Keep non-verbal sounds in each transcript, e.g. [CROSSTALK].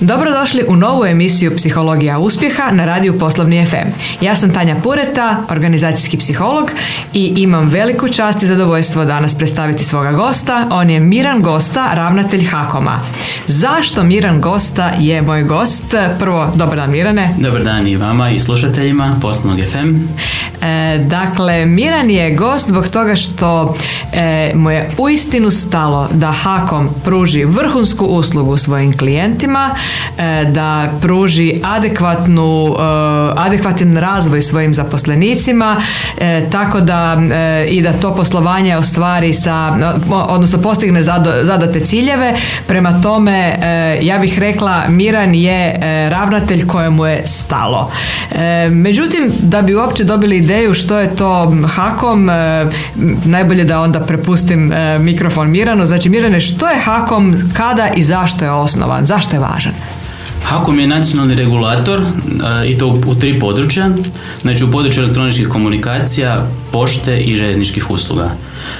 Dobrodošli u novu emisiju Psihologija uspjeha na radiju Poslovni FM. Ja sam Tanja Pureta, organizacijski psiholog i imam veliku čast i zadovoljstvo danas predstaviti svoga gosta. On je Miran Gosta, ravnatelj Hakoma. Zašto Miran Gosta je moj gost? Prvo, dobar dan Mirane. Dobar dan i vama i slušateljima Poslovnog FM. E, dakle, Miran je gost zbog toga što e, mu je uistinu stalo da Hakom pruži vrhunsku uslugu svojim klijentima, da pruži adekvatnu, adekvatan razvoj svojim zaposlenicima, tako da i da to poslovanje ostvari sa, odnosno postigne zadate ciljeve. Prema tome, ja bih rekla, Miran je ravnatelj kojemu je stalo. Međutim, da bi uopće dobili ideju što je to Hakom, e, najbolje da onda prepustim e, mikrofon Miranu. Znači Mirane, što je Hakom, kada i zašto je osnovan, zašto je važan? HAKOM je nacionalni regulator e, i to u, tri područja, znači u području elektroničkih komunikacija, pošte i željezničkih usluga.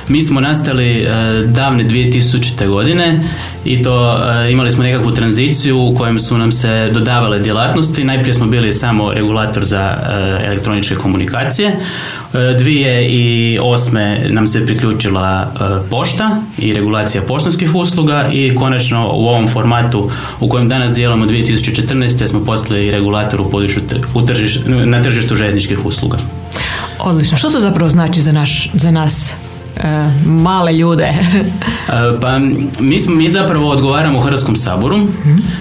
Mi smo nastali davne 2000. godine i to imali smo nekakvu tranziciju u kojem su nam se dodavale djelatnosti. Najprije smo bili samo regulator za elektroničke komunikacije, Dvije i osme nam se priključila e, pošta i regulacija poštanskih usluga i konačno u ovom formatu u kojem danas dijelimo 2014. smo postali regulator u području u na tržištu željezničkih usluga. Odlično. Što to zapravo znači za, naš, za nas E, male ljude? [LAUGHS] E, pa mi, smo, mi zapravo odgovaramo u Hrvatskom saboru.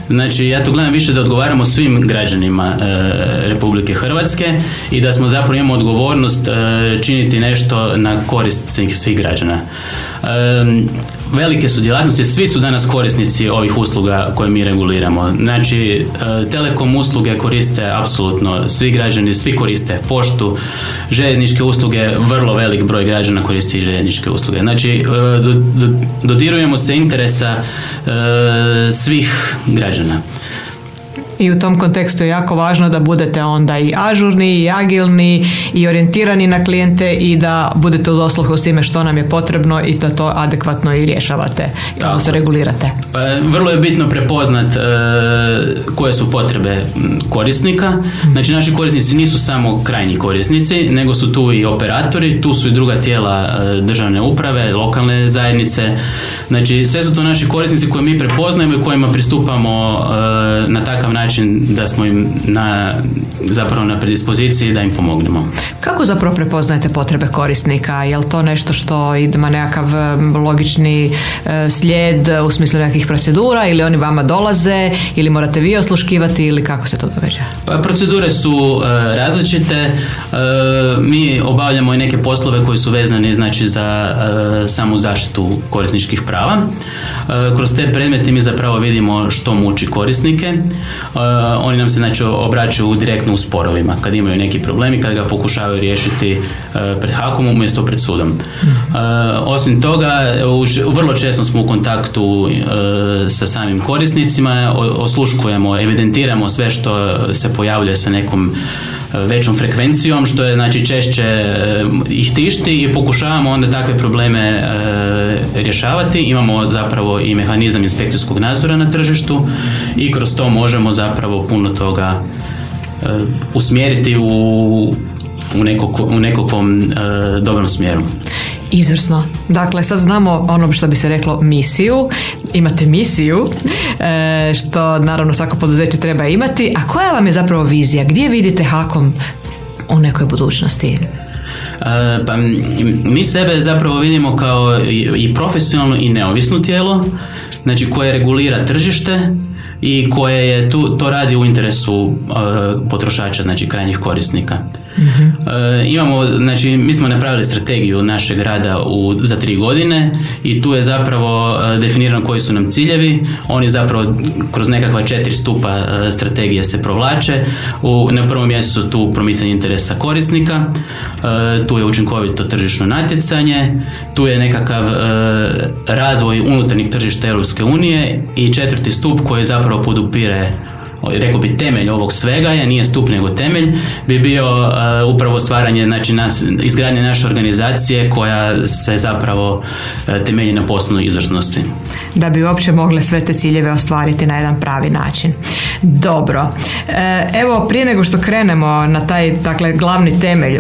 Znači ja to gledam više da odgovaramo svim građanima e, Republike Hrvatske i da smo zapravo imamo odgovornost činiti nešto na korist svih, svih građana velike su djelatnosti, svi su danas korisnici ovih usluga koje mi reguliramo. Znači, e, telekom usluge koriste apsolutno svi građani, svi koriste poštu, željezničke usluge, vrlo velik broj građana koristi željezničke usluge. Znači, e, dodirujemo se interesa e, svih građana i u tom kontekstu je jako važno da budete onda i ažurni i agilni i orijentirani na klijente i da budete u dosluhu s time što nam je potrebno i da to adekvatno i rješavate odnosno regulirate. Pa, vrlo je bitno prepoznat e, koje su potrebe korisnika. Znači naši korisnici nisu samo krajnji korisnici, nego su tu i operatori, tu su i druga tijela e, državne uprave, lokalne zajednice. Znači sve su to naši korisnici koje mi prepoznajemo i kojima pristupamo e, na takav način način da smo im na, zapravo na predispoziciji da im pomognemo. Kako zapravo prepoznajete potrebe korisnika? Je li to nešto što ima nekakav logični e, slijed u smislu nekakvih procedura ili oni vama dolaze ili morate vi osluškivati ili kako se to događa? Pa procedure su e, različite. E, mi obavljamo i neke poslove koji su vezani znači za samu zaštitu korisničkih prava. Kroz te predmete mi zapravo vidimo što muči korisnike. Eh, oni nam se znači obraćaju direktno u sporovima kad imaju neki problemi, kad ga pokušavaju riješiti eh, pred hakom umjesto pred sudom. Eh, osim toga, vrlo često smo u kontaktu sa samim korisnicima, osluškujemo, evidentiramo sve što se pojavljuje sa nekom većom frekvencijom, što je znači češće ih tišti i pokušavamo onda takve probleme rješavati. Imamo zapravo i mehanizam inspekcijskog nadzora na tržištu i kroz to možemo zapravo puno toga e, usmjeriti u, u, u nekakvom e, dobrom smjeru. Izvrsno. Dakle, sad znamo ono što bi se reklo misiju. Imate misiju, e, što naravno svako poduzeće treba imati. A koja vam je zapravo vizija? Gdje vidite Hakom u nekoj budućnosti? Pa mi sebe zapravo vidimo kao i profesionalno i neovisno tijelo, znači koje regulira tržište, i koje je tu, to radi u interesu uh, potrošača, znači krajnjih korisnika. E, imamo, znači, mi smo napravili strategiju našeg rada u, za tri godine i tu je zapravo e, definirano koji su nam ciljevi. Oni zapravo kroz nekakva četiri stupa e, strategije se provlače. U, na prvom mjestu su tu promicanje interesa korisnika, tu je učinkovito tržišno natjecanje, tu je nekakav razvoj unutarnjeg tržišta Europske unije i četvrti stup koji zapravo podupire rekao bi temelj ovog svega je, nije stup nego temelj, bi bio uh, upravo stvaranje, znači nas, izgradnje naše organizacije koja se zapravo uh, temelji na poslovnoj izvrsnosti. Da bi uopće mogle sve te ciljeve ostvariti na jedan pravi način. Dobro, e, evo prije nego što krenemo na taj dakle, glavni temelj e,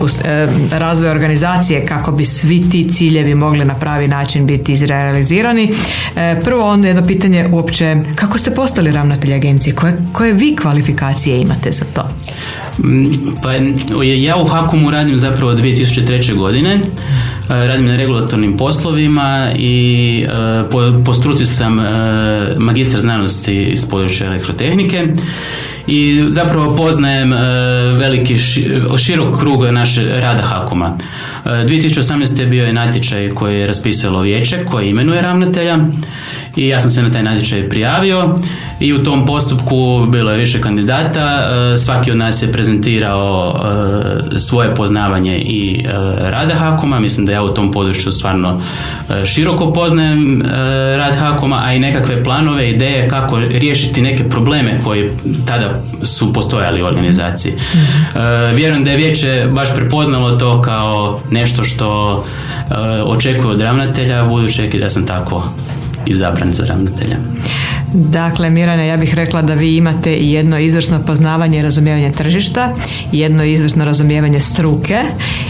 razvoja organizacije kako bi svi ti ciljevi mogli na pravi način biti izrealizirani, e, prvo ono jedno pitanje uopće kako ste postali ravnatelj agencije, koje, koje vi kvalifikacije imate za to? Mm, pa ja u Hakumu radim zapravo 2003. godine, e, radim na regulatornim poslovima i e, po, po struci sam e, magistar znanosti iz područja elektrotehnike i zapravo poznajem veliki širok krug naše rada Hakuma. 2018. je bio je natječaj koji je raspisalo vijeće koje imenuje ravnatelja i ja sam se na taj natječaj prijavio i u tom postupku bilo je više kandidata, e, svaki od nas je prezentirao e, svoje poznavanje i e, rada Hakoma, mislim da ja u tom području stvarno široko poznajem rad Hakoma, a i nekakve planove, ideje kako riješiti neke probleme koji tada su postojali u organizaciji. Vjerujem da je vijeće baš prepoznalo to kao nešto što očekuje od ravnatelja, budući da sam tako izabran za ravnatelja. Dakle, Mirane, ja bih rekla da vi imate jedno izvrsno poznavanje i razumijevanje tržišta, jedno izvrsno razumijevanje struke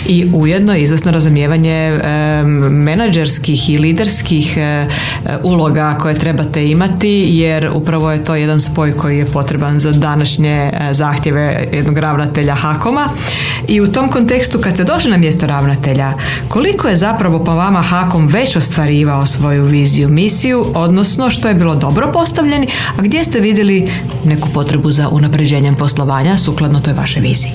i ujedno izvrsno razumijevanje e, menadžerskih i liderskih e, uloga koje trebate imati, jer upravo je to jedan spoj koji je potreban za današnje e, zahtjeve jednog ravnatelja Hakoma. I u tom kontekstu, kad ste došli na mjesto ravnatelja, koliko je zapravo po vama Hakom već ostvarivao svoju viziju, misiju, odnosno što je bilo dobro postavljeni, a gdje ste vidjeli neku potrebu za unapređenjem poslovanja sukladno toj vašoj viziji?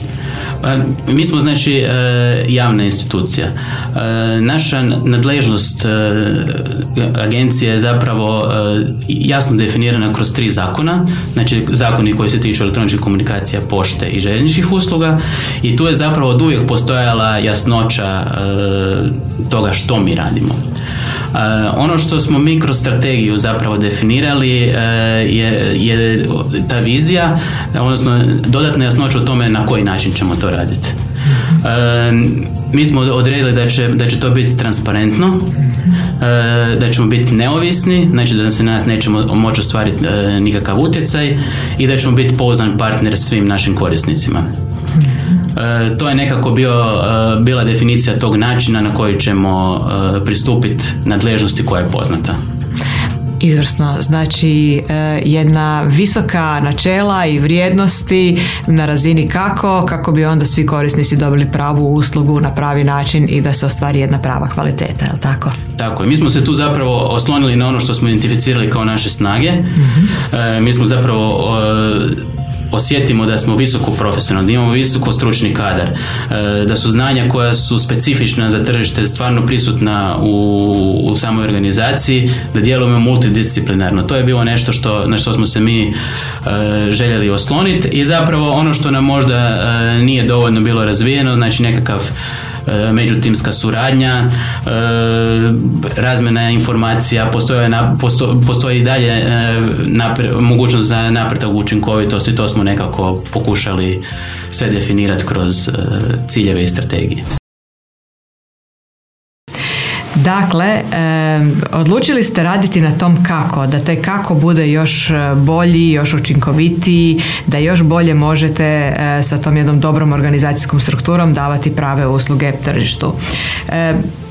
Pa, mi smo znači e, javna institucija. E, naša nadležnost e, agencije je zapravo jasno definirana kroz tri zakona, znači zakoni koji se tiču elektroničkih komunikacija, pošte i željezničkih usluga i tu je zapravo od uvijek postojala jasnoća toga što mi radimo. Ono što smo mi kroz strategiju zapravo definirali je, je ta vizija, odnosno dodatna jasnoća o tome na koji način ćemo to raditi. mi smo odredili da će, da će to biti transparentno, da ćemo biti neovisni, znači da se na nas nećemo moći ostvariti nikakav utjecaj i da ćemo biti pouzdan partner svim našim korisnicima. E, to je nekako bio, e, bila definicija tog načina na koji ćemo e, pristupiti nadležnosti koja je poznata. Izvrsno, znači jedna visoka načela i vrijednosti na razini kako, kako bi onda svi korisnici dobili pravu uslugu na pravi način i da se ostvari jedna prava kvaliteta, je tako? Tako je, mi smo se tu zapravo oslonili na ono što smo identificirali kao naše snage. mm Mi smo zapravo osjetimo da smo visoko profesionalni, da imamo visoko stručni kadar, e, da su znanja koja su specifična za tržište stvarno prisutna u, u samoj organizaciji, da djelujemo multidisciplinarno. To je bilo nešto što, na što smo se mi e, željeli osloniti i zapravo ono što nam možda e, nije dovoljno bilo razvijeno, znači nekakav međutimska suradnja, e, razmjena informacija, postoje, postoji i dalje e, mogućnost za napredak učinkovitosti, to smo nekako pokušali sve definirati kroz ciljeve i strategije. Dakle, odlučili ste raditi na tom kako, da taj kako bude još e, bolji, još učinkovitiji, da još bolje možete e, sa tom jednom dobrom organizacijskom strukturom davati prave usluge tržištu.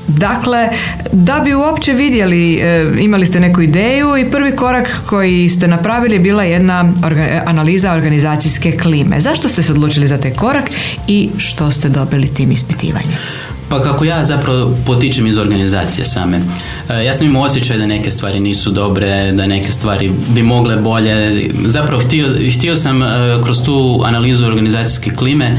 Dakle, da bi uopće vidjeli, e, imali ste neku ideju i prvi korak koji ste napravili je bila jedna analiza organizacijske klime. Zašto ste se odlučili za taj korak i što ste dobili tim ispitivanjem? Pa kako ja zapravo potičem iz organizacije same. E, ja sam imao osjećaj da neke stvari nisu dobre, da neke stvari bi mogle bolje. Zapravo htio, htio sam e, kroz tu analizu organizacijske klime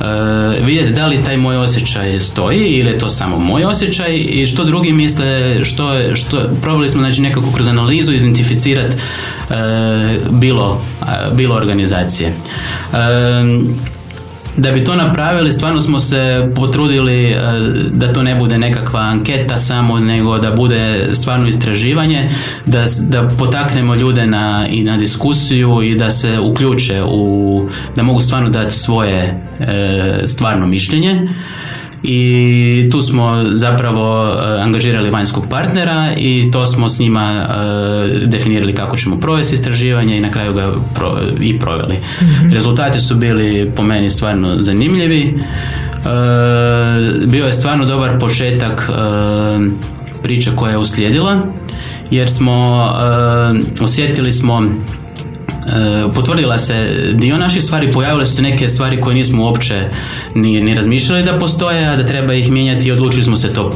Uh, vidjeti da li taj moj osjećaj stoji ili je to samo moj osjećaj i što drugi misle, što, što probali smo znači nekako kroz analizu identificirati bilo, bilo organizacije. Da bi to napravili, stvarno smo se potrudili e, da to ne bude nekakva anketa samo, nego da bude stvarno istraživanje, da, da potaknemo ljude na, i na diskusiju i da se uključe u, da mogu stvarno dati svoje e, stvarno mišljenje i tu smo zapravo e, angažirali vanjskog partnera i to smo s njima e, definirali kako ćemo provesti istraživanje i na kraju ga i proveli. Mhm. Rezultati su bili po meni stvarno zanimljivi. E, bio je stvarno dobar početak priča koja je uslijedila jer smo osjetili smo potvrdila se dio naših stvari, pojavile su se neke stvari koje nismo uopće ni, ni razmišljali da postoje, a da treba ih mijenjati i odlučili smo se to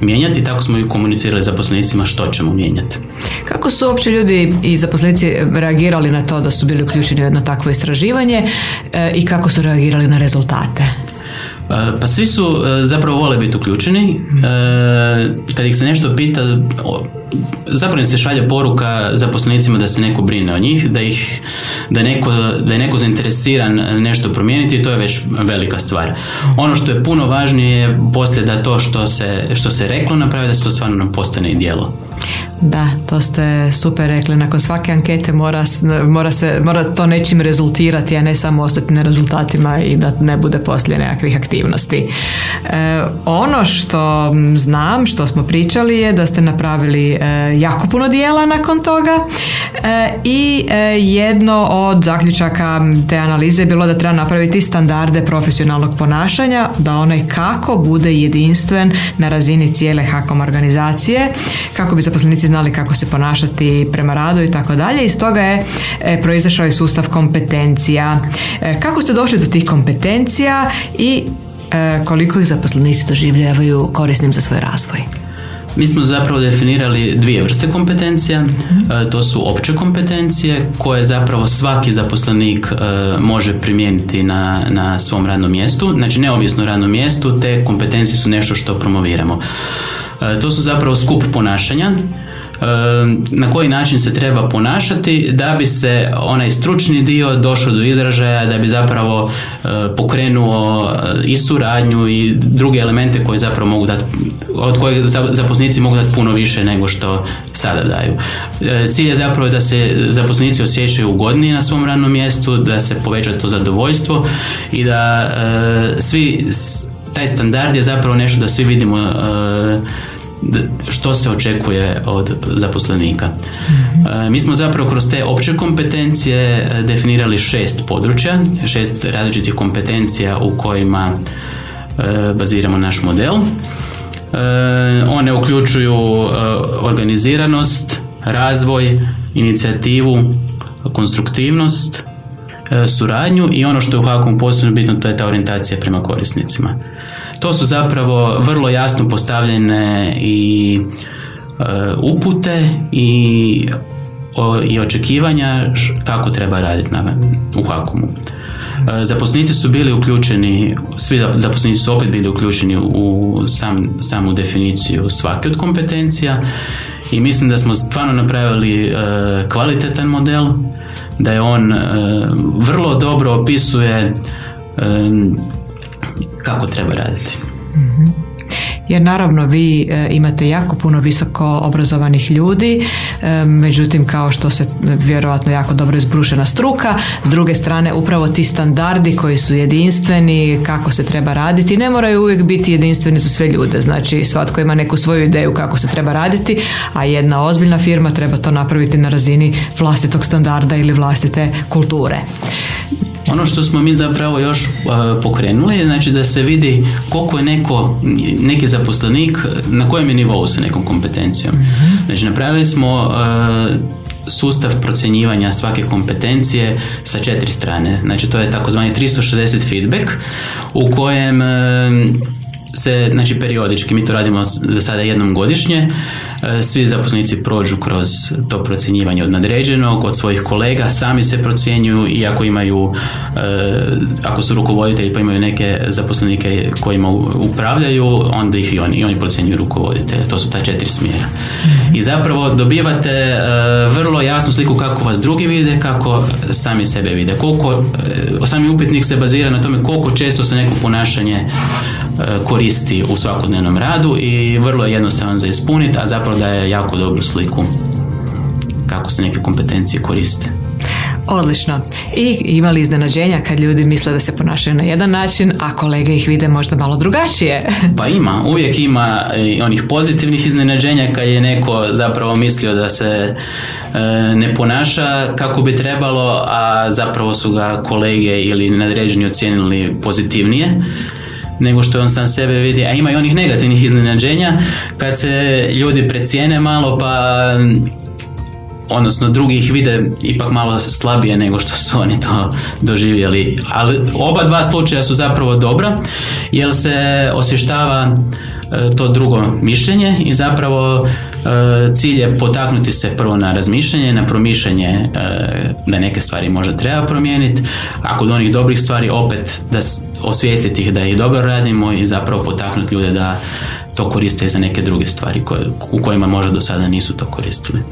mijenjati, tako smo i komunicirali zaposlenicima što ćemo mijenjati. Kako su uopće ljudi i zaposlenici reagirali na to da su bili uključeni u jedno takvo istraživanje e, i kako su reagirali na rezultate? Pa svi su e, zapravo vole biti uključeni. E, kad ih se nešto pita, zapravo se šalje poruka zaposlenicima da se neko brine o njih, da, ih, da, neko, da je neko zainteresiran nešto promijeniti i to je već velika stvar. Ono što je puno važnije je poslije da to što se, što se reklo napravi, da se to stvarno postane i djelo. Da, to ste super rekli. Nakon svake ankete mora, mora, se, mora to nečim rezultirati, a ne samo ostati na rezultatima i da ne bude poslije nekakvih aktivnosti. E, ono što znam, što smo pričali je da ste napravili e, jako puno dijela nakon toga e, i jedno od zaključaka te analize je bilo da treba napraviti standarde profesionalnog ponašanja, da onaj kako bude jedinstven na razini cijele HAKOM organizacije, kako bi zaposlenici znali kako se ponašati prema radu i tako dalje. Iz toga je e, proizašao i sustav kompetencija. E, kako ste došli do tih kompetencija i e, koliko ih zaposlenici doživljavaju korisnim za svoj razvoj? Mi smo zapravo definirali dvije vrste kompetencija. To su opće kompetencije koje zapravo svaki zaposlenik može primijeniti na, na svom radnom mjestu. Znači neovisno radnom mjestu te kompetencije su nešto što promoviramo. To su zapravo skup ponašanja na koji način se treba ponašati da bi se onaj stručni dio došao do izražaja, da bi zapravo e, pokrenuo e, i suradnju i druge elemente koje zapravo mogu dati, od kojih zaposlenici mogu dati puno više nego što sada daju. E, cilj je zapravo da se zaposlenici osjećaju ugodnije na svom radnom mjestu, da se poveća to zadovoljstvo i da svi taj standard je zapravo nešto da svi vidimo što se očekuje od zaposlenika. Mhm. Mi smo zapravo kroz te opće kompetencije e, definirali šest područja, šest različitih kompetencija u kojima e, baziramo naš model. E, one uključuju organiziranost, razvoj, inicijativu, konstruktivnost, suradnju i ono što je u HAKOM posebno bitno to je ta orijentacija prema korisnicima. To su zapravo vrlo jasno postavljene i e, upute i, i očekivanja kako treba raditi na, u Hakomu. E, zaposlenici su bili uključeni, svi zaposlenici su opet bili uključeni u sam, samu definiciju svake od kompetencija i mislim da smo stvarno napravili e, kvalitetan model, da je on vrlo dobro opisuje kako treba raditi. Jer naravno vi e, imate jako puno visoko obrazovanih ljudi, e, međutim kao što se vjerojatno jako dobro izbrušena struka, s druge strane upravo ti standardi koji su jedinstveni, kako se treba raditi, ne moraju uvijek biti jedinstveni za sve ljude. Znači svatko ima neku svoju ideju kako se treba raditi, a jedna ozbiljna firma treba to napraviti na razini vlastitog standarda ili vlastite kulture. Ono što smo mi zapravo još uh, pokrenuli je znači da se vidi koliko je neko, neki zaposlenik, na kojem je nivou sa nekom kompetencijom. mm Znači napravili smo uh, sustav procjenjivanja svake kompetencije sa četiri strane. Znači to je takozvani 360 feedback u kojem se, znači periodički, mi to radimo za sada jednom godišnje, e, svi zaposlenici prođu kroz to procjenjivanje od nadređenog, od svojih kolega, sami se procjenjuju i ako imaju, e, ako su rukovoditelji pa imaju neke zaposlenike kojima upravljaju, onda ih i oni, i oni procjenjuju rukovoditelje. To su ta četiri smjera. I zapravo dobivate e, vrlo jasnu sliku kako vas drugi vide, kako sami sebe vide. Koliko, sami upitnik se bazira na tome koliko često se neko ponašanje koristi u svakodnevnom radu i vrlo je jednostavan za ispuniti, a zapravo daje jako dobru sliku kako se neke kompetencije koriste. Odlično. I imali iznenađenja kad ljudi misle da se ponašaju na jedan način, a kolege ih vide možda malo drugačije. [LAUGHS] Pa ima, uvijek ima i onih pozitivnih iznenađenja kad je neko zapravo mislio da se e, ne ponaša kako bi trebalo, a zapravo su ga kolege ili nadređeni ocijenili pozitivnije nego što on sam sebe vidi, a ima i onih negativnih iznenađenja kad se ljudi precijene malo pa odnosno drugi ih vide ipak malo slabije nego što su oni to doživjeli. Ali oba dva slučaja su zapravo dobra jer se osvještava e, to drugo mišljenje i zapravo cilj je potaknuti se prvo na razmišljanje, na promišljanje e, da neke stvari možda treba promijeniti, a kod onih dobrih stvari opet da osvijestiti ih da ih dobro radimo i zapravo potaknuti ljude da to koriste za neke druge stvari koje, u kojima možda do sada nisu to koristili.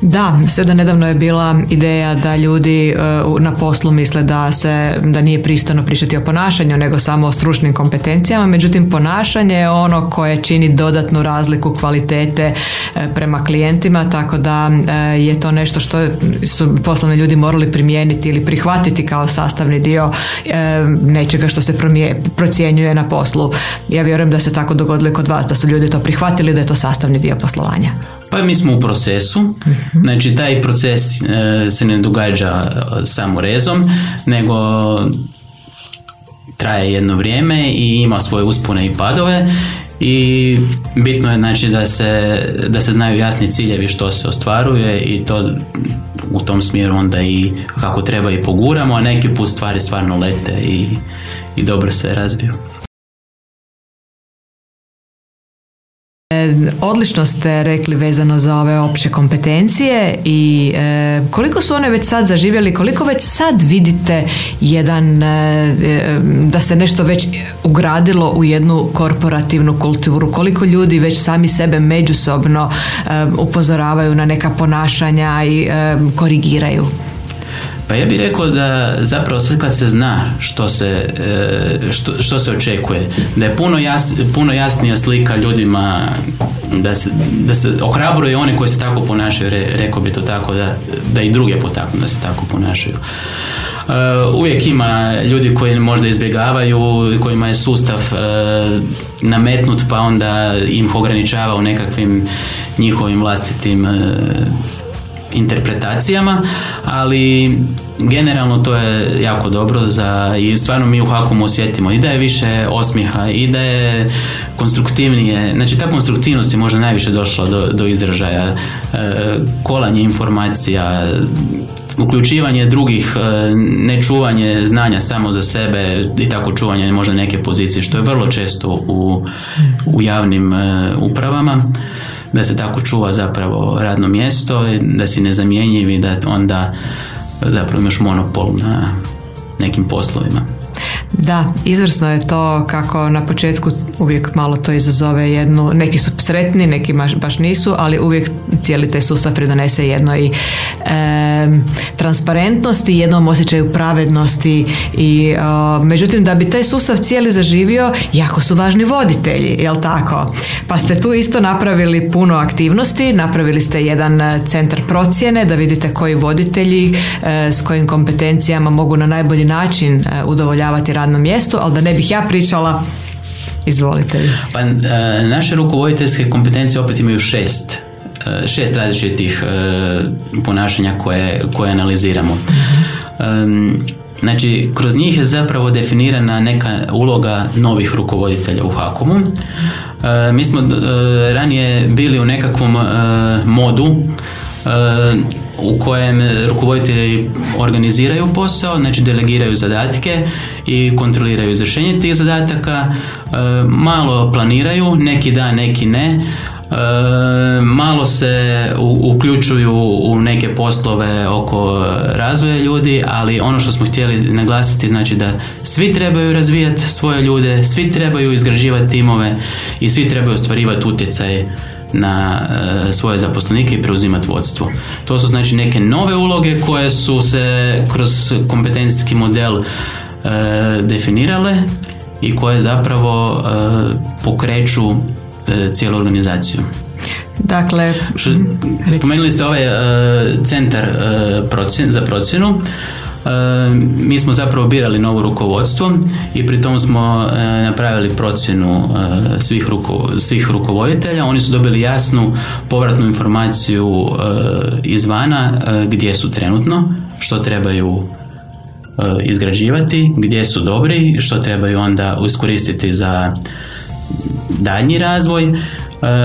Da, sve da nedavno je bila ideja da ljudi e, na poslu misle da se da nije pristojno pričati o ponašanju nego samo o stručnim kompetencijama, međutim ponašanje je ono koje čini dodatnu razliku kvalitete e, prema klijentima, tako da e, je to nešto što su poslovni ljudi morali primijeniti ili prihvatiti kao sastavni dio nečega što se procjenjuje na poslu. Ja vjerujem da se tako dogodilo kod vas, da su ljudi to prihvatili da je to sastavni dio poslovanja. Pa mi smo u procesu, mhm. znači taj proces e, se ne događa e, samo rezom, nego traje jedno vrijeme i ima svoje uspone i padove i bitno je znači da se, da se znaju jasni ciljevi što se ostvaruje i to u tom smjeru onda i kako treba i poguramo, a neki put stvari stvarno lete i, i dobro se razviju. Odlično ste rekli vezano za ove opće kompetencije i e, koliko su one već sad zaživjeli, koliko već sad vidite jedan, e, e, da se nešto već ugradilo u jednu korporativnu kulturu, koliko ljudi već sami sebe međusobno upozoravaju na neka ponašanja i korigiraju? Pa ja bih rekao da zapravo sve kad se zna što se, e, što, što se očekuje, da je puno, jas, puno jasnija slika ljudima, da se, da se ohrabruje one koji se tako ponašaju, rekao bi to tako, da, da i druge potaknu da se tako ponašaju. Uh, uvijek ima ljudi koji možda izbjegavaju, kojima je sustav uh, nametnut pa onda im ograničava u nekakvim njihovim vlastitim interpretacijama, ali generalno to je jako dobro za, i stvarno mi u Hakomu osjetimo. I da je više osmijeha i da je konstruktivnije, znači ta konstruktivnost je možda najviše došla do, do izražaja, e, kolanje informacija, uključivanje drugih, e, ne čuvanje znanja samo za sebe i tako čuvanje možda neke pozicije, što je vrlo često u, u javnim e, upravama da se tako čuva zapravo radno mjesto, da si nezamjenjiv i da onda zapravo imaš monopol na nekim poslovima. Da, izvrsno je to kako na početku uvijek malo to izazove jednu, neki su sretni, neki baš nisu, ali uvijek cijeli taj sustav pridonese jednoj e, transparentnosti, jednom osjećaju pravednosti i međutim da bi taj sustav cijeli zaživio, jako su važni voditelji, jel tako? Pa ste tu isto napravili puno aktivnosti, napravili ste jedan e, centar procjene da vidite koji voditelji e, s kojim kompetencijama mogu na najbolji način e, udovoljavati radnom mjestu, ali da ne bih ja pričala Izvolite. Pa e, naše rukovoditeljske kompetencije opet imaju šest e, šest različitih e, ponašanja koje, koje analiziramo. Znači, kroz njih je zapravo definirana neka uloga novih rukovoditelja u Hakomu. Mi smo ranije bili u nekakvom modu u kojem rukovoditelji organiziraju posao, znači delegiraju zadatke i kontroliraju izvršenje tih zadataka, e, malo planiraju, neki da, neki ne, e, malo se uključuju u neke poslove oko razvoja ljudi, ali ono što smo htjeli naglasiti znači da svi trebaju razvijati svoje ljude, svi trebaju izgrađivati timove i svi trebaju ostvarivati utjecaj na e, svoje zaposlenike i preuzimati vodstvo. To su znači neke nove uloge koje su se kroz kompetencijski model e, definirale i koje zapravo e, pokreću cijelu organizaciju. Dakle, mhm, spomenuli ste ovaj centar za procjenu mi smo zapravo birali novo rukovodstvo i pri tom smo napravili procjenu svih, svih rukovoditelja. Oni su dobili jasnu povratnu informaciju izvana gdje su trenutno, što trebaju izgrađivati, gdje su dobri, što trebaju onda iskoristiti za daljnji razvoj.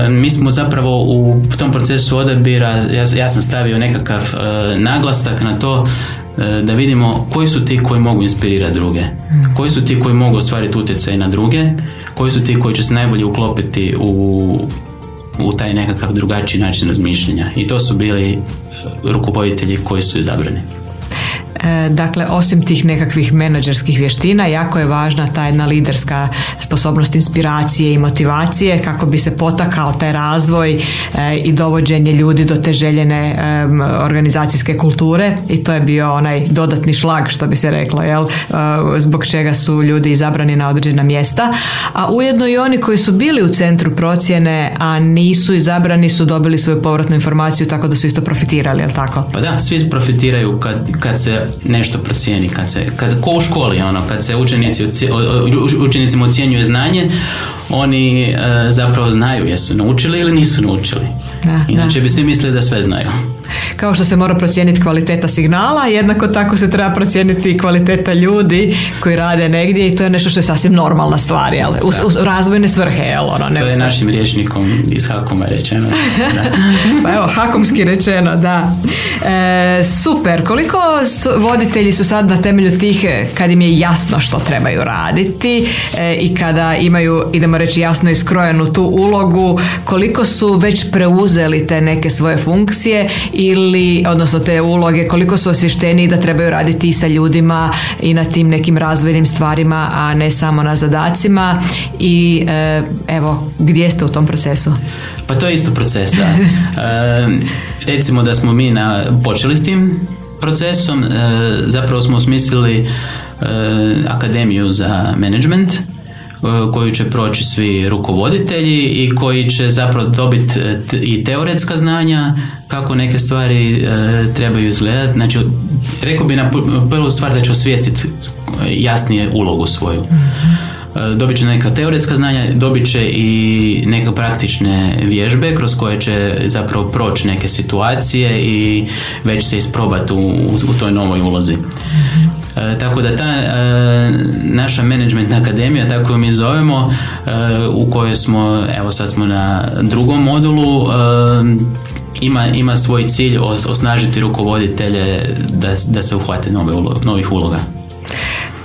Mi smo zapravo u tom procesu odabira, ja, ja sam stavio nekakav naglasak na to E, da vidimo koji su ti koji mogu inspirirati druge, koji su ti koji mogu ostvariti utjecaj na druge, koji su ti koji će se najbolje uklopiti u, u taj nekakav drugačiji način razmišljanja. I to su bili rukovoditelji koji su izabrani. E, dakle, osim tih nekakvih menadžerskih vještina, jako je važna ta jedna liderska sposobnost inspiracije i motivacije kako bi se potakao taj razvoj e, i dovođenje ljudi do te željene e, organizacijske kulture i to je bio onaj dodatni šlag što bi se reklo, jel? zbog čega su ljudi izabrani na određena mjesta, a ujedno i oni koji su bili u centru procjene, a nisu izabrani su dobili svoju povratnu informaciju tako da su isto profitirali, jel tako? Pa da, svi profitiraju kad, kad se nešto procijeni, kad se, kad, ko u školi, ono, kad se učenici, učenicima ocjenjuje znanje, oni e, zapravo znaju jesu naučili ili nisu naučili. Da, Inače bi svi mislili da sve znaju. Kao što se mora procijeniti kvaliteta signala, jednako tako se treba procijeniti kvaliteta ljudi koji rade negdje i to je nešto što je sasvim normalna stvar, jel? U, u razvojne svrhe, jel? Ono, ne to je našim rječnikom iz Hakoma rečeno. [LAUGHS] pa evo, Hakomski rečeno, da. E, super, koliko su, voditelji su sad na temelju tih, kad im je jasno što trebaju raditi e, i kada imaju, idemo reći, jasno iskrojenu tu ulogu, koliko su već preuzeli te neke svoje funkcije ili, odnosno te uloge, koliko su osvješteni da trebaju raditi i sa ljudima i na tim nekim razvojnim stvarima, a ne samo na zadacima i e, evo, gdje ste u tom procesu? Pa to je isto proces, da. [LAUGHS] E, recimo da smo mi na, počeli s tim procesom, e, zapravo smo osmislili akademiju za management E, koju će proći svi rukovoditelji i koji će zapravo dobiti e, i teoretska znanja kako neke stvari e, trebaju izgledati. Znači, rekao bi na prvu stvar da će osvijestiti jasnije ulogu svoju. Dobit će neka teoretska znanja, dobit će i neke praktične vježbe kroz koje će zapravo proći neke situacije i već se isprobati u, u toj novoj ulozi. E, tako da ta e, naša management akademija, tako ju mi zovemo, e, u kojoj smo, evo sad smo na drugom modulu, ima, ima svoj cilj osnažiti rukovoditelje da, da se uhvate nove novih uloga.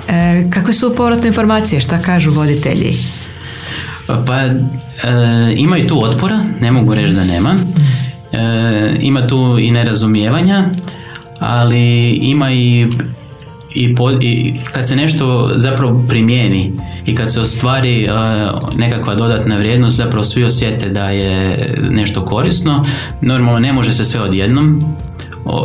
E, kakve su povratne informacije? Šta kažu voditelji? Pa e, ima i tu otpora, ne mogu reći da nema. ima tu i nerazumijevanja, ali ima i i, i kad se nešto zapravo primijeni i kad se ostvari uh, nekakva dodatna vrijednost, zapravo svi osjete da je nešto korisno. Normalno ne može se sve odjednom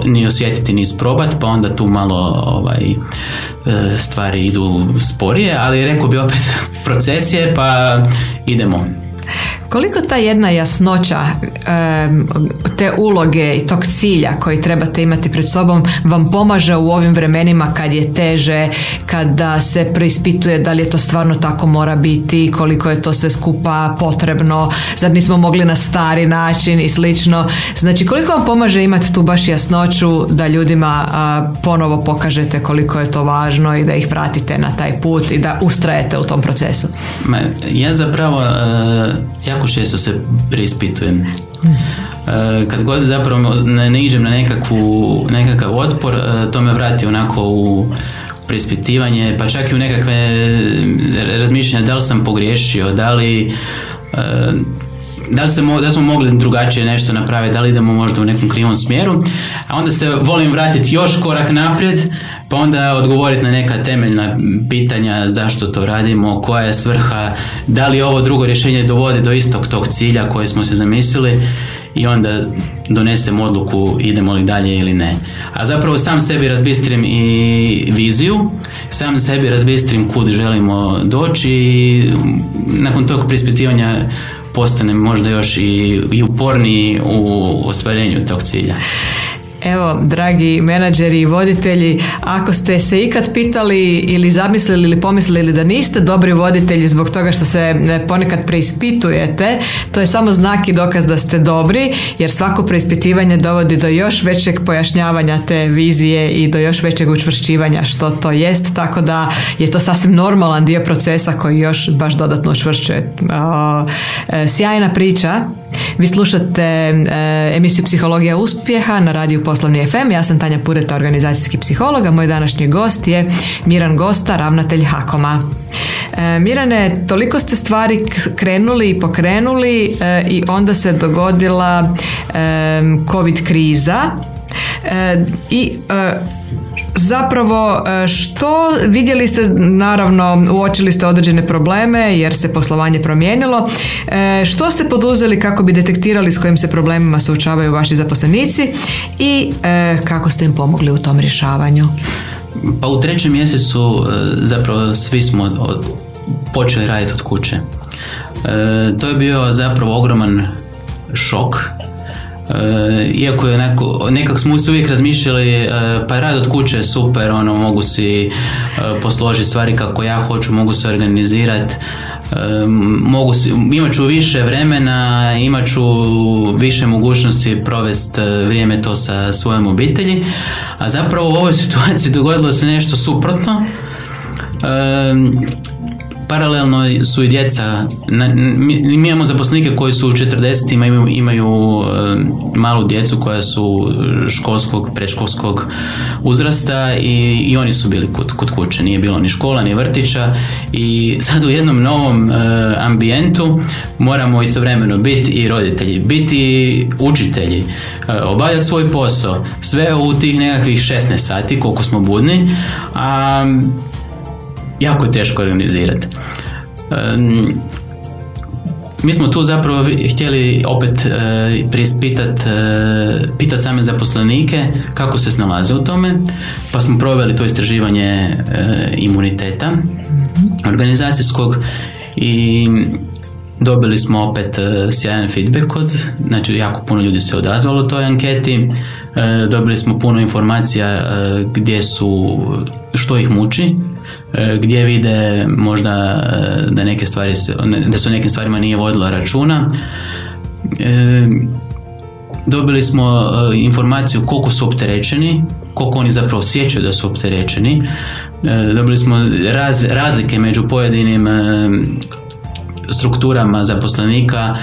ni osjetiti ni isprobat, pa onda tu malo ovaj, e, stvari idu sporije, ali rekao bi opet [LAUGHS] proces je, pa idemo. Koliko ta jedna jasnoća te uloge i tog cilja koji trebate imati pred sobom vam pomaže u ovim vremenima kad je teže, kada se preispituje da li je to stvarno tako mora biti, koliko je to sve skupa potrebno, zar nismo mogli na stari način i slično. Znači koliko vam pomaže imati tu baš jasnoću da ljudima ponovo pokažete koliko je to važno i da ih vratite na taj put i da ustrajete u tom procesu? Ja zapravo e, jako često se preispitujem. E, kad god zapravo ne, ne iđem na nekakvu, nekakav otpor, e, to me vrati onako u preispitivanje, pa čak i u nekakve razmišljanja da li sam pogriješio, da li e, da se, da smo mogli drugačije nešto napraviti, da li idemo možda u nekom krivom smjeru, a onda se volim vratiti još korak naprijed, pa onda odgovoriti na neka temeljna pitanja zašto to radimo, koja je svrha, da li ovo drugo rješenje dovodi do istog tog cilja koje smo se zamislili i onda donesem odluku idemo li dalje ili ne. A zapravo sam sebi razbistrim i viziju, sam sebi razbistrim kud želimo doći i nakon tog prispitivanja postanem možda još i, i uporniji u ostvarenju tog cilja. Evo, dragi menadžeri i voditelji, ako ste se ikad pitali ili zamislili ili pomislili da niste dobri voditelji zbog toga što se e, ponekad preispitujete, to je samo znak i dokaz da ste dobri, jer svako preispitivanje dovodi do još većeg pojašnjavanja te vizije i do još većeg učvršćivanja što to jest, tako da je to sasvim normalan dio procesa koji još baš dodatno učvršćuje. E, sjajna priča, vi slušate e, emisiju Psihologija uspjeha na radiju Poslovni FM. Ja sam Tanja Pureta, organizacijski psiholog, a moj današnji gost je Miran Gosta, ravnatelj Hakoma. E, Mirane, toliko ste stvari krenuli i pokrenuli e, i onda se dogodila COVID kriza i zapravo e, što vidjeli ste naravno uočili ste određene probleme jer se poslovanje promijenilo. E, što ste poduzeli kako bi detektirali s kojim se problemima suočavaju vaši zaposlenici i e, kako ste im pomogli u tom rješavanju? Pa u trećem mjesecu zapravo svi smo počeli raditi od kuće. To je bio zapravo ogroman šok iako je onako, nekak smo se uvijek razmišljali e, pa rad od kuće je super, ono, mogu si e, posložiti stvari kako ja hoću, mogu se organizirati mogu imat ću više vremena, imat ću više mogućnosti provesti vrijeme to sa svojom obitelji, a zapravo u ovoj [LAUGHS] situaciji dogodilo se nešto suprotno paralelno su i djeca, mi, imamo zaposlenike koji su u 40 imaju, imaju e, malu djecu koja su školskog, predškolskog uzrasta i, i oni su bili kod, kod kuće, nije bilo ni škola, ni vrtića i sad u jednom novom e, ambijentu moramo istovremeno biti i roditelji, biti učitelji, e, obavljati svoj posao, sve u tih nekakvih 16 sati koliko smo budni, a jako je teško organizirati. Mi smo tu zapravo htjeli opet e, preispitati e, same zaposlenike kako se snalaze u tome, pa smo proveli to istraživanje e, imuniteta organizacijskog i dobili smo opet sjajan feedback od, znači jako puno ljudi se odazvalo toj anketi, dobili smo puno informacija gdje su, što ih muči, E, gdje vide možda e, da neke stvari da su nekim stvarima nije vodila računa. E, dobili smo informaciju koliko su opterećeni, koliko oni zapravo osjećaju da su opterećeni. Dobili smo raz, razlike među pojedinim strukturama zaposlenika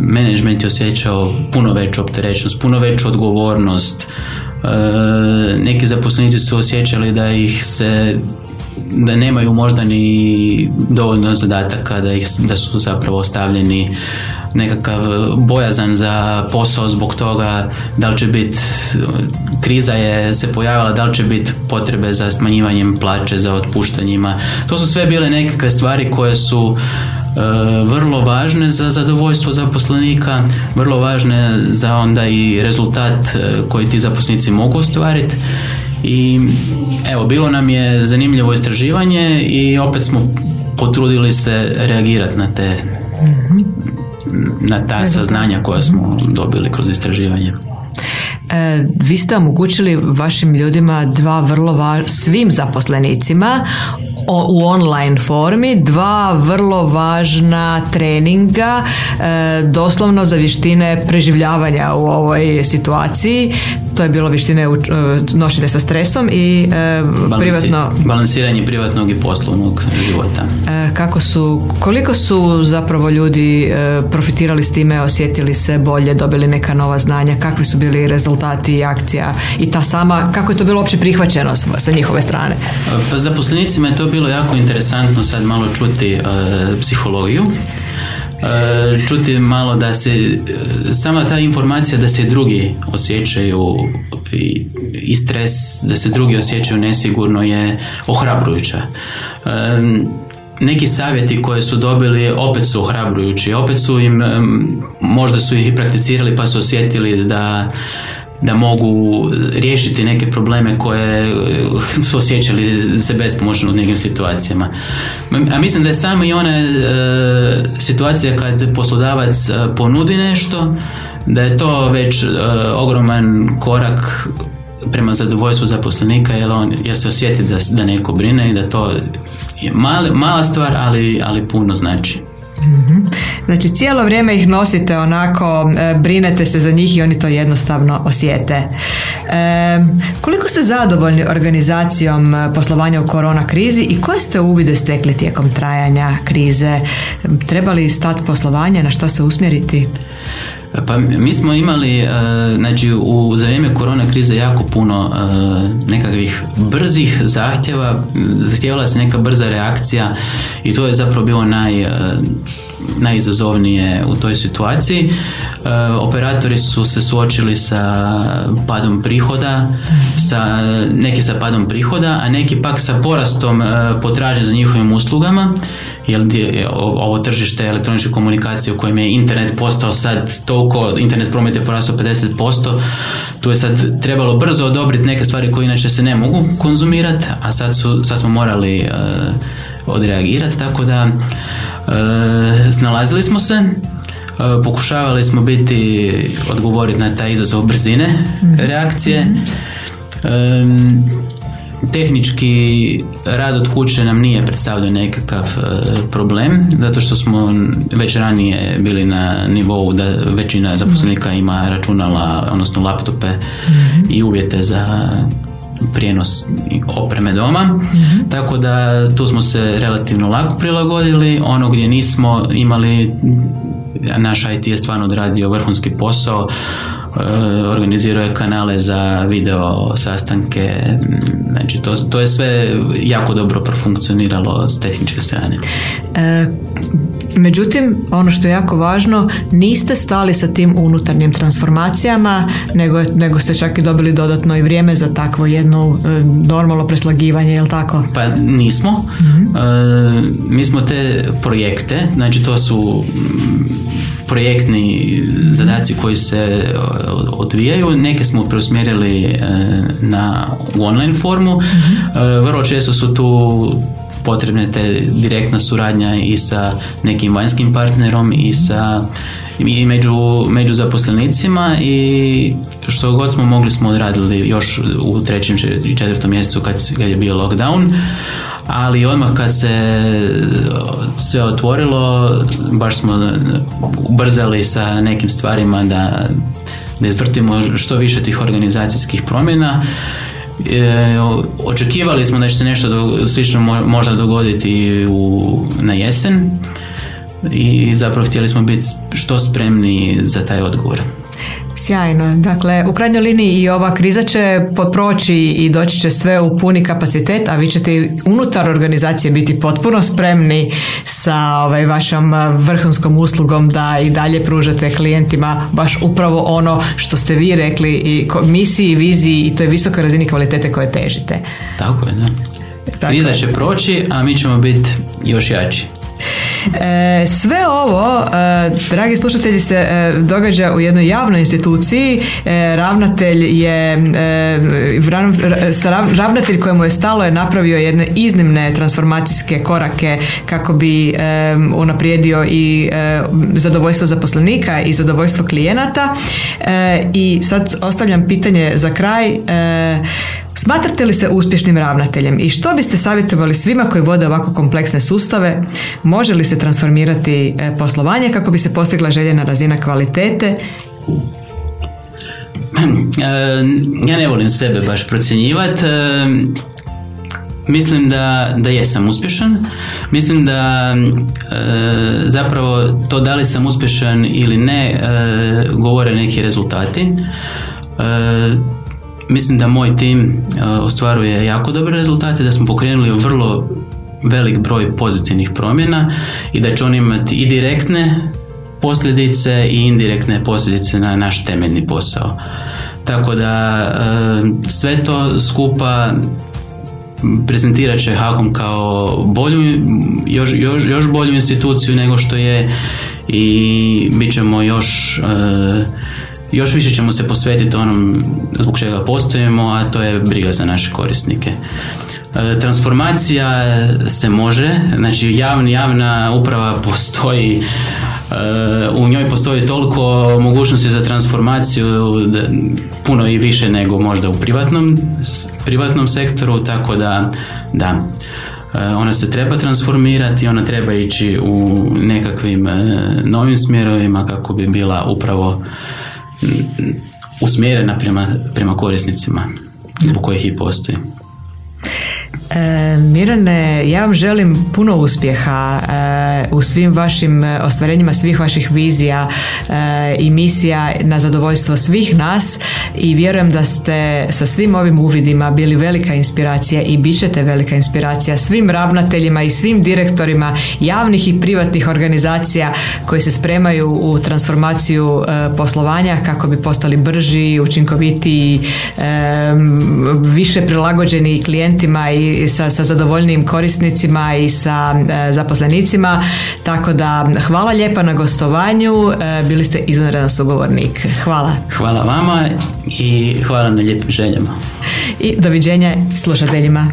menadžment je osjećao puno veću opterećenost, puno veću odgovornost. Neki zaposlenici su osjećali da ih se da nemaju možda ni dovoljno zadataka da, ih, da su zapravo ostavljeni nekakav bojazan za posao zbog toga da li će biti kriza je se pojavila da li će biti potrebe za smanjivanjem plaće za otpuštanjima. To su sve bile nekakve stvari koje su e, vrlo važne za zadovoljstvo zaposlenika, vrlo važne za onda i rezultat e, koji ti zaposlenici mogu ostvariti i evo, bilo nam je zanimljivo istraživanje i opet smo potrudili se reagirati na te na ta saznanja koja smo dobili kroz istraživanje. E, vi ste omogućili vašim ljudima dva vrlo važna, svim zaposlenicima u online formi dva vrlo važna treninga e, doslovno za vještine preživljavanja u ovoj situaciji to je bilo vještine e, nošenja sa stresom i e, privatno balansiranje privatnog i poslovnog života. Kako su koliko su zapravo ljudi profitirali s time osjetili se bolje dobili neka nova znanja kakvi su bili rezultati i akcija i ta sama kako je to bilo uopće prihvaćeno sa njihove strane? Pa zaposlenicima je to bilo jako interesantno sad malo čuti uh, psihologiju čuti malo da se uh, sama ta informacija da se drugi osjećaju i, i stres da se drugi osjećaju nesigurno je ohrabrujuća. Neki savjeti koje su dobili opet su ohrabrujući. Opet su im možda su ih i prakticirali pa su osjetili da da mogu riješiti neke probleme koje su osjećali se bespomoćno u nekim situacijama. A mislim da je samo i ona situacija kad poslodavac ponudi nešto, da je to već ogroman korak prema zadovoljstvu zaposlenika jer, on, jer se osjeti da, da neko brine i da to je mali, mala stvar, ali, ali puno znači. Mm Znači cijelo vrijeme ih nosite onako, e, brinete se za njih i oni to jednostavno osjete. E, koliko ste zadovoljni organizacijom e, poslovanja u korona krizi i koje ste uvide stekli tijekom trajanja krize? Trebali stati poslovanje, na što se usmjeriti? Pa mi smo imali, e, znači u, za vrijeme korona krize jako puno e, nekakvih brzih zahtjeva, zahtijevala se neka brza reakcija i to je zapravo bilo naj, e, najizazovnije u toj situaciji. Operatori su se suočili sa padom prihoda, sa, neki sa padom prihoda, a neki pak sa porastom potražnje za njihovim uslugama jer ovo tržište elektroničke komunikacije u kojem je internet postao sad toliko, internet promet je porastao 50%, tu je sad trebalo brzo odobriti neke stvari koje inače se ne mogu konzumirati, a sad, su, sad smo morali uh, odreagirati, tako da uh, snalazili smo se, uh, pokušavali smo biti, odgovoriti na taj izazov brzine mhm. reakcije. Um, Tehnički rad od kuće nam nije predstavljao nekakav e, problem, zato što smo već ranije bili na nivou da većina zaposlenika ima računala, odnosno laptope i uvjete za prijenos opreme doma, tako da tu smo se relativno lako prilagodili. Ono gdje nismo imali, naš IT je stvarno odradio vrhunski posao, E, organizirao je kanale za video sastanke, znači to, to je sve jako dobro profunkcioniralo s tehničke strane. E, međutim, ono što je jako važno, niste stali sa tim unutarnjim transformacijama, nego, nego ste čak i dobili dodatno i vrijeme za takvo jedno e, normalno preslagivanje, jel tako? Pa nismo. Mhm. E, mi smo te projekte, znači to su projektni zadaci koji se odvijaju. Neke smo preusmjerili e, na online formu. E, vrlo često su tu potrebne te direktna suradnja i sa nekim vanjskim partnerom i sa i među, među zaposlenicima i što god smo mogli smo odradili još u trećem i četvrtom mjesecu kad, kad je bio lockdown ali odmah kad se sve otvorilo baš smo ubrzali sa nekim stvarima da, da izvrtimo što više tih organizacijskih promjena E, očekivali smo da će se nešto do, slično možda dogoditi u, na jesen i zapravo htjeli smo biti što spremni za taj odgovor. Sjajno. Dakle, u krajnjoj liniji i ova kriza će proći i doći će sve u puni kapacitet, a vi ćete unutar organizacije biti potpuno spremni sa ovaj, vašom vrhunskom uslugom da i dalje pružate klijentima baš upravo ono što ste vi rekli i misiji, viziji i toj visokoj razini kvalitete koje težite. Tako je, da. Kriza će proći, a mi ćemo biti još jači. E, sve ovo, e, dragi slušatelji, se e, događa u jednoj javnoj instituciji. Ravnatelj je, ravnatelj kojemu je stalo je napravio jedne iznimne transformacijske korake kako bi unaprijedio i zadovoljstvo zaposlenika i zadovoljstvo klijenata. I sad ostavljam pitanje za kraj. Smatrate li se uspješnim ravnateljem i što biste savjetovali svima koji vode ovako kompleksne sustave? Može li se transformirati e, poslovanje kako bi se postigla željena razina kvalitete? [CLEARS THROAT] E, ja ne volim sebe baš procjenjivati. E, mislim da, da jesam uspješan. Mislim da zapravo to da li sam uspješan ili ne govore neki rezultati mislim da moj tim e, ostvaruje jako dobre rezultate, da smo pokrenuli vrlo velik broj pozitivnih promjena i da će on imati i direktne posljedice i indirektne posljedice na naš temeljni posao. Tako da e, sve to skupa prezentirat će HAKOM kao bolju, još, još, još bolju instituciju nego što je i bit ćemo još e, još više ćemo se posvetiti onom zbog čega postojimo, a to je briga za naše korisnike. E, transformacija se može, znači javna, javna uprava postoji u njoj postoji toliko mogućnosti za transformaciju puno i više nego možda u privatnom, privatnom sektoru, tako da da, ona se treba transformirati, ona treba ići u nekakvim novim smjerovima kako bi bila upravo usmjerena prema, prema korisnicima zbog kojih i postoji. E, Mirane, ja vam želim puno uspjeha e, u svim vašim ostvarenjima svih vaših vizija e, i misija na zadovoljstvo svih nas i vjerujem da ste sa svim ovim uvidima bili velika inspiracija i bit ćete velika inspiracija svim ravnateljima i svim direktorima javnih i privatnih organizacija koji se spremaju u transformaciju poslovanja kako bi postali brži, učinkovitiji, više prilagođeni klijentima i sa, sa zadovoljnijim korisnicima i sa e, zaposlenicima. Tako da hvala lijepa na gostovanju. E, bili ste izvanredan sugovornik. Hvala. Hvala vama i hvala na lijepim željama. I doviđenja slušateljima.